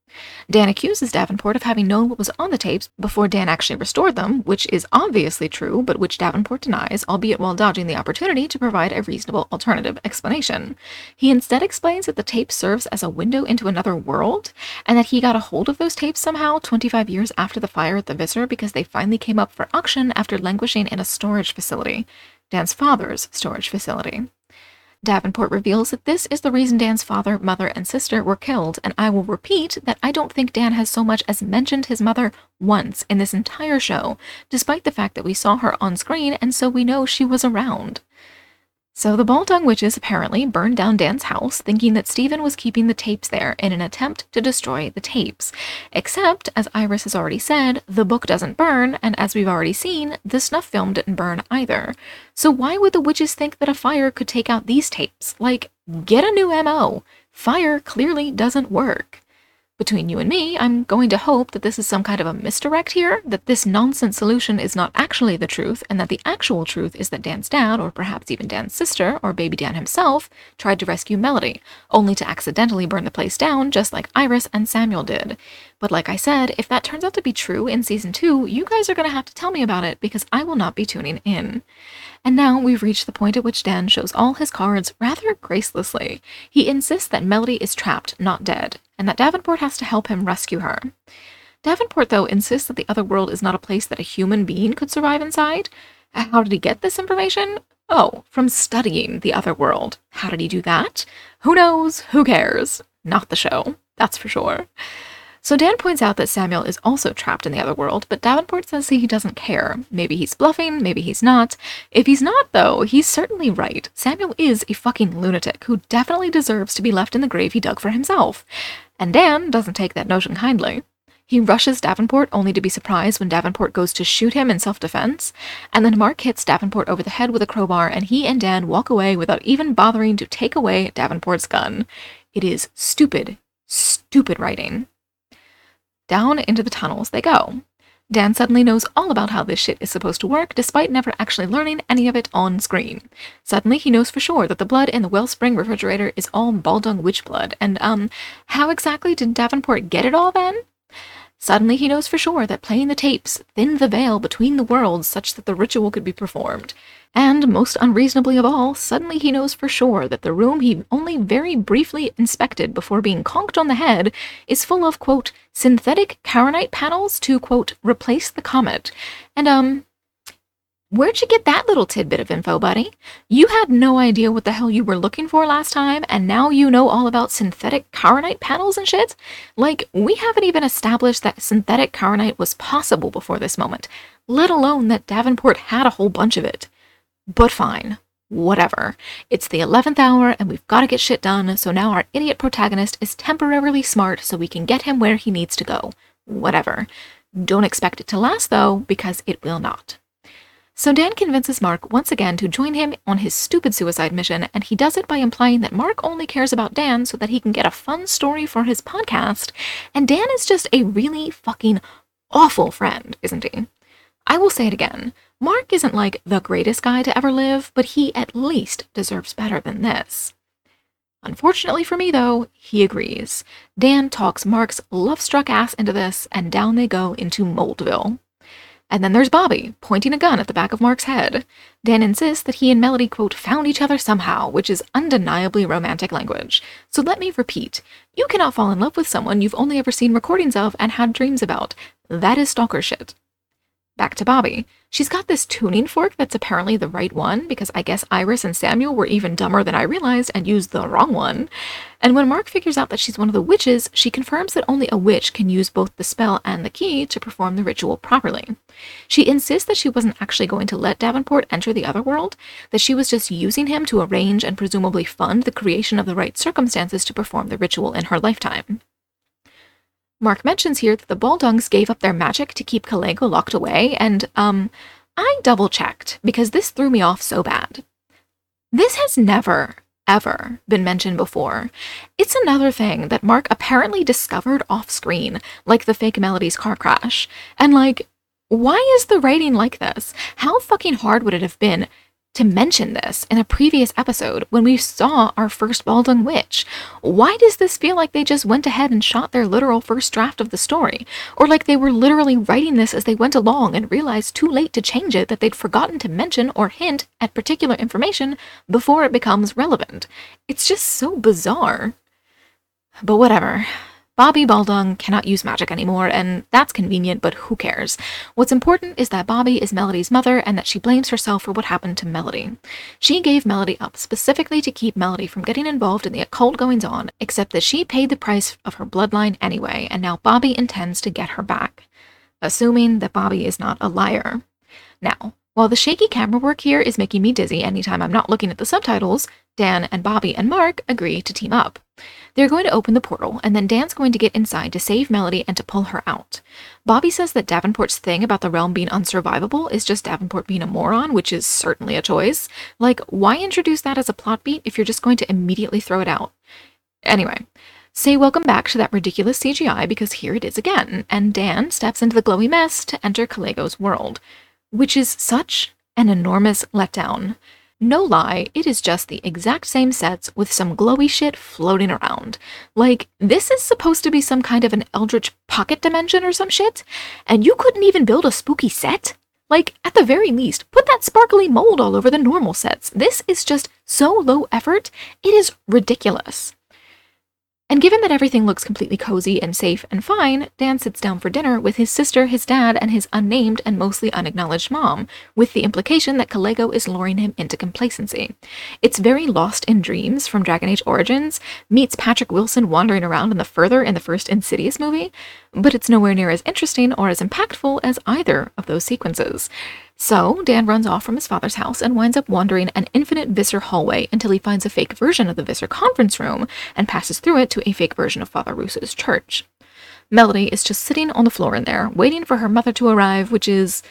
Dan accuses Davenport of having known what was on the tapes before Dan actually restored them, which is obviously true, but which Davenport denies, albeit while dodging the opportunity to provide a reasonable alternative explanation. He instead explains that the tape serves as a window into another world, and that he got a hold of those tapes somehow 25 years after the fire at the Visser because they finally came up for auction after languishing in a storage facility. Dan's father's storage facility. Davenport reveals that this is the reason Dan's father, mother, and sister were killed, and I will repeat that I don't think Dan has so much as mentioned his mother once in this entire show, despite the fact that we saw her on screen and so we know she was around. So the Baldung witches apparently burned down Dan's house, thinking that Stephen was keeping the tapes there in an attempt to destroy the tapes. Except, as Iris has already said, the book doesn't burn, and as we've already seen, the snuff film didn't burn either. So why would the witches think that a fire could take out these tapes? Like, get a new MO. Fire clearly doesn't work between you and me, I'm going to hope that this is some kind of a misdirect here, that this nonsense solution is not actually the truth, and that the actual truth is that Dan's dad, or perhaps even Dan's sister, or baby Dan himself, tried to rescue Melody, only to accidentally burn the place down just like Iris and Samuel did. But like I said, if that turns out to be true in season 2, you guys are going to have to tell me about it because I will not be tuning in. And now we've reached the point at which Dan shows all his cards rather gracelessly. He insists that Melody is trapped, not dead, and that Davenport has to help him rescue her. Davenport, though, insists that the other world is not a place that a human being could survive inside. How did he get this information? Oh, from studying the other world. How did he do that? Who knows? Who cares? Not the show, that's for sure. So Dan points out that Samuel is also trapped in the other world, but Davenport says he doesn't care. Maybe he's bluffing, maybe he's not. If he's not, though, he's certainly right. Samuel is a fucking lunatic who definitely deserves to be left in the grave he dug for himself. And Dan doesn't take that notion kindly. He rushes Davenport only to be surprised when Davenport goes to shoot him in self defense, and then Mark hits Davenport over the head with a crowbar, and he and Dan walk away without even bothering to take away Davenport's gun. It is stupid, stupid writing. Down into the tunnels they go. Dan suddenly knows all about how this shit is supposed to work, despite never actually learning any of it on screen. Suddenly, he knows for sure that the blood in the Wellspring refrigerator is all Baldung witch blood, and, um, how exactly did Davenport get it all then? Suddenly, he knows for sure that playing the tapes thinned the veil between the worlds such that the ritual could be performed. And, most unreasonably of all, suddenly he knows for sure that the room he only very briefly inspected before being conked on the head is full of, quote, synthetic Charonite panels to, quote, replace the comet. And, um, Where'd you get that little tidbit of info, buddy? You had no idea what the hell you were looking for last time, and now you know all about synthetic Charonite panels and shit? Like, we haven't even established that synthetic Charonite was possible before this moment, let alone that Davenport had a whole bunch of it. But fine. Whatever. It's the 11th hour and we've got to get shit done, so now our idiot protagonist is temporarily smart so we can get him where he needs to go. Whatever. Don't expect it to last, though, because it will not. So Dan convinces Mark once again to join him on his stupid suicide mission, and he does it by implying that Mark only cares about Dan so that he can get a fun story for his podcast, and Dan is just a really fucking awful friend, isn't he? I will say it again. Mark isn't like the greatest guy to ever live, but he at least deserves better than this. Unfortunately for me, though, he agrees. Dan talks Mark's love struck ass into this, and down they go into Moldville. And then there's Bobby, pointing a gun at the back of Mark's head. Dan insists that he and Melody, quote, found each other somehow, which is undeniably romantic language. So let me repeat you cannot fall in love with someone you've only ever seen recordings of and had dreams about. That is stalker shit. Back to Bobby. She's got this tuning fork that's apparently the right one because I guess Iris and Samuel were even dumber than I realized and used the wrong one. And when Mark figures out that she's one of the witches, she confirms that only a witch can use both the spell and the key to perform the ritual properly. She insists that she wasn't actually going to let Davenport enter the other world, that she was just using him to arrange and presumably fund the creation of the right circumstances to perform the ritual in her lifetime. Mark mentions here that the Baldungs gave up their magic to keep Kalego locked away, and, um, I double checked because this threw me off so bad. This has never, ever been mentioned before. It's another thing that Mark apparently discovered off screen, like the fake Melody's car crash. And like, why is the writing like this? How fucking hard would it have been to mention this in a previous episode when we saw our first Baldung witch. Why does this feel like they just went ahead and shot their literal first draft of the story? Or like they were literally writing this as they went along and realized too late to change it that they'd forgotten to mention or hint at particular information before it becomes relevant? It's just so bizarre. But whatever. Bobby Baldung cannot use magic anymore, and that's convenient, but who cares? What's important is that Bobby is Melody's mother and that she blames herself for what happened to Melody. She gave Melody up specifically to keep Melody from getting involved in the occult goings on, except that she paid the price of her bloodline anyway, and now Bobby intends to get her back. Assuming that Bobby is not a liar. Now, while the shaky camera work here is making me dizzy anytime I'm not looking at the subtitles, Dan and Bobby and Mark agree to team up. They're going to open the portal, and then Dan's going to get inside to save Melody and to pull her out. Bobby says that Davenport's thing about the realm being unsurvivable is just Davenport being a moron, which is certainly a choice. Like, why introduce that as a plot beat if you're just going to immediately throw it out? Anyway, say welcome back to that ridiculous CGI because here it is again, and Dan steps into the glowy mess to enter Kalego's world, which is such an enormous letdown. No lie, it is just the exact same sets with some glowy shit floating around. Like, this is supposed to be some kind of an eldritch pocket dimension or some shit, and you couldn't even build a spooky set? Like, at the very least, put that sparkly mold all over the normal sets. This is just so low effort, it is ridiculous. And given that everything looks completely cozy and safe and fine, Dan sits down for dinner with his sister, his dad, and his unnamed and mostly unacknowledged mom, with the implication that Kalego is luring him into complacency. It's very Lost in Dreams from Dragon Age Origins, meets Patrick Wilson wandering around in the further in the first Insidious movie, but it's nowhere near as interesting or as impactful as either of those sequences. So, Dan runs off from his father's house and winds up wandering an infinite Visser hallway until he finds a fake version of the Visser conference room and passes through it to a fake version of Father Roos's church. Melody is just sitting on the floor in there, waiting for her mother to arrive, which is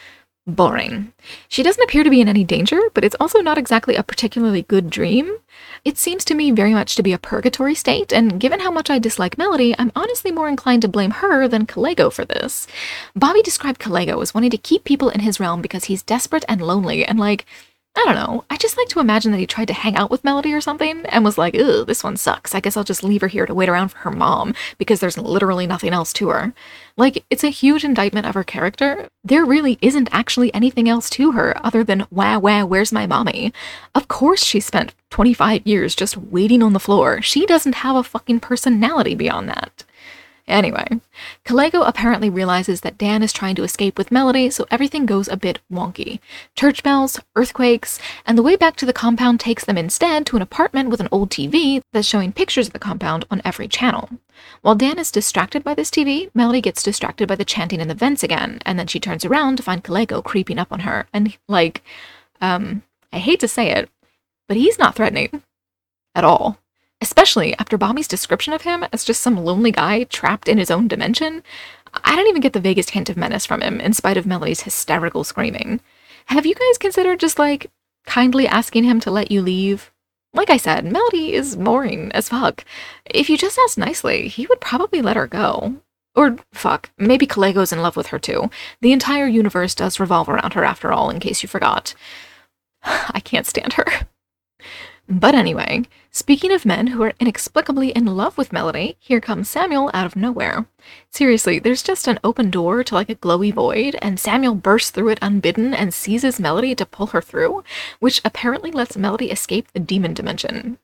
boring. She doesn't appear to be in any danger, but it's also not exactly a particularly good dream. It seems to me very much to be a purgatory state, and given how much I dislike Melody, I'm honestly more inclined to blame her than Kalego for this. Bobby described Kalego as wanting to keep people in his realm because he's desperate and lonely, and like, I don't know. I just like to imagine that he tried to hang out with Melody or something and was like, "Ugh, this one sucks. I guess I'll just leave her here to wait around for her mom because there's literally nothing else to her." Like, it's a huge indictment of her character. There really isn't actually anything else to her other than, "Wah wah, where's my mommy?" Of course she spent 25 years just waiting on the floor. She doesn't have a fucking personality beyond that. Anyway, Kalego apparently realizes that Dan is trying to escape with Melody, so everything goes a bit wonky. Church bells, earthquakes, and the way back to the compound takes them instead to an apartment with an old TV that's showing pictures of the compound on every channel. While Dan is distracted by this TV, Melody gets distracted by the chanting in the vents again, and then she turns around to find Kalego creeping up on her. And, like, um, I hate to say it, but he's not threatening. At all especially after Bobby's description of him as just some lonely guy trapped in his own dimension. I don't even get the vaguest hint of menace from him, in spite of Melody's hysterical screaming. Have you guys considered just like kindly asking him to let you leave? Like I said, Melody is boring as fuck. If you just asked nicely, he would probably let her go. Or, fuck, maybe Kalego's in love with her too. The entire universe does revolve around her after all, in case you forgot. I can't stand her. But anyway, speaking of men who are inexplicably in love with Melody, here comes Samuel out of nowhere. Seriously, there's just an open door to like a glowy void, and Samuel bursts through it unbidden and seizes Melody to pull her through, which apparently lets Melody escape the demon dimension.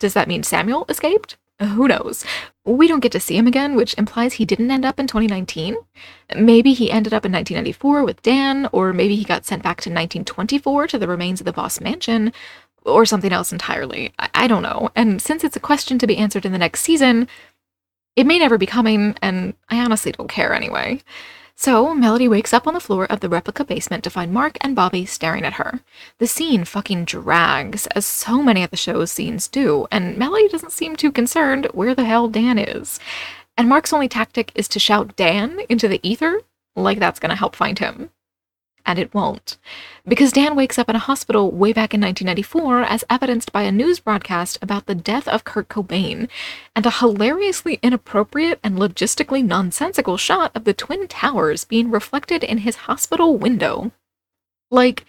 Does that mean Samuel escaped? Who knows? We don't get to see him again, which implies he didn't end up in 2019. Maybe he ended up in 1994 with Dan, or maybe he got sent back to 1924 to the remains of the Vos mansion, or something else entirely. I, I don't know. And since it's a question to be answered in the next season, it may never be coming, and I honestly don't care anyway. So, Melody wakes up on the floor of the replica basement to find Mark and Bobby staring at her. The scene fucking drags, as so many of the show's scenes do, and Melody doesn't seem too concerned where the hell Dan is. And Mark's only tactic is to shout Dan into the ether, like that's gonna help find him and it won't. Because Dan wakes up in a hospital way back in 1994, as evidenced by a news broadcast about the death of Kurt Cobain, and a hilariously inappropriate and logistically nonsensical shot of the Twin Towers being reflected in his hospital window. Like,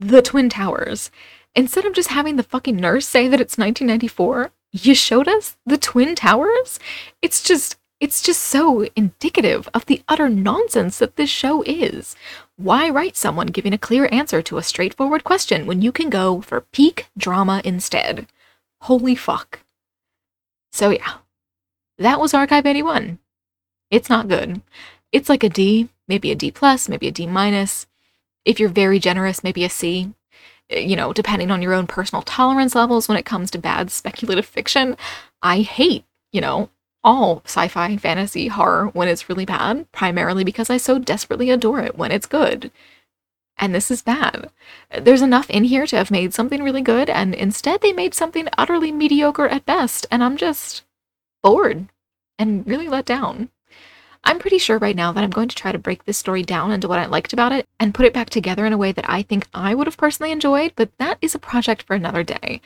the Twin Towers. Instead of just having the fucking nurse say that it's 1994, you showed us the Twin Towers? It's just it's just so indicative of the utter nonsense that this show is. Why write someone giving a clear answer to a straightforward question when you can go for peak drama instead? Holy fuck. So, yeah, that was Archive 81. It's not good. It's like a D, maybe a D plus, maybe a D minus. If you're very generous, maybe a C. Eh, you know, depending on your own personal tolerance levels when it comes to bad speculative fiction. I hate, you know, all sci fi, fantasy, horror when it's really bad, primarily because I so desperately adore it when it's good. And this is bad. There's enough in here to have made something really good, and instead they made something utterly mediocre at best, and I'm just bored and really let down. I'm pretty sure right now that I'm going to try to break this story down into what I liked about it and put it back together in a way that I think I would have personally enjoyed, but that is a project for another day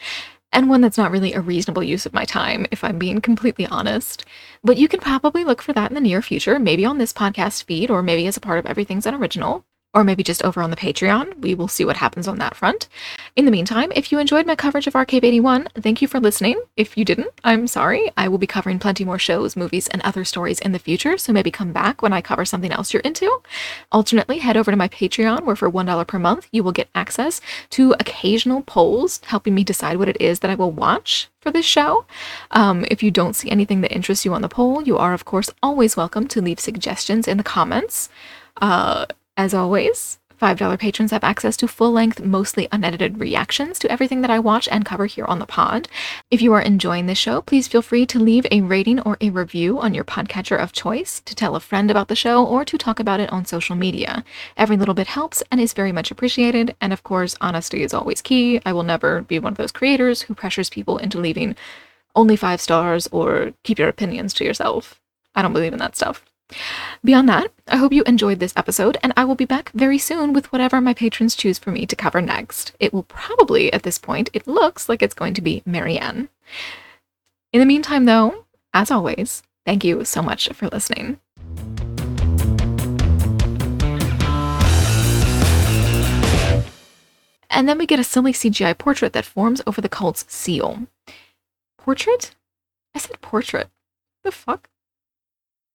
and one that's not really a reasonable use of my time, if I'm being completely honest. But you can probably look for that in the near future, maybe on this podcast feed, or maybe as a part of Everything's Unoriginal or maybe just over on the Patreon. We will see what happens on that front. In the meantime, if you enjoyed my coverage of Archive 81, thank you for listening. If you didn't, I'm sorry. I will be covering plenty more shows, movies, and other stories in the future, so maybe come back when I cover something else you're into. Alternately, head over to my Patreon, where for $1 per month, you will get access to occasional polls helping me decide what it is that I will watch for this show. Um, if you don't see anything that interests you on the poll, you are, of course, always welcome to leave suggestions in the comments. Uh, as always, $5 patrons have access to full length, mostly unedited reactions to everything that I watch and cover here on the pod. If you are enjoying this show, please feel free to leave a rating or a review on your podcatcher of choice, to tell a friend about the show, or to talk about it on social media. Every little bit helps and is very much appreciated. And of course, honesty is always key. I will never be one of those creators who pressures people into leaving only five stars or keep your opinions to yourself. I don't believe in that stuff. Beyond that, I hope you enjoyed this episode, and I will be back very soon with whatever my patrons choose for me to cover next. It will probably, at this point, it looks like it's going to be Marianne. In the meantime, though, as always, thank you so much for listening. And then we get a silly CGI portrait that forms over the cult's seal. Portrait? I said portrait. The fuck?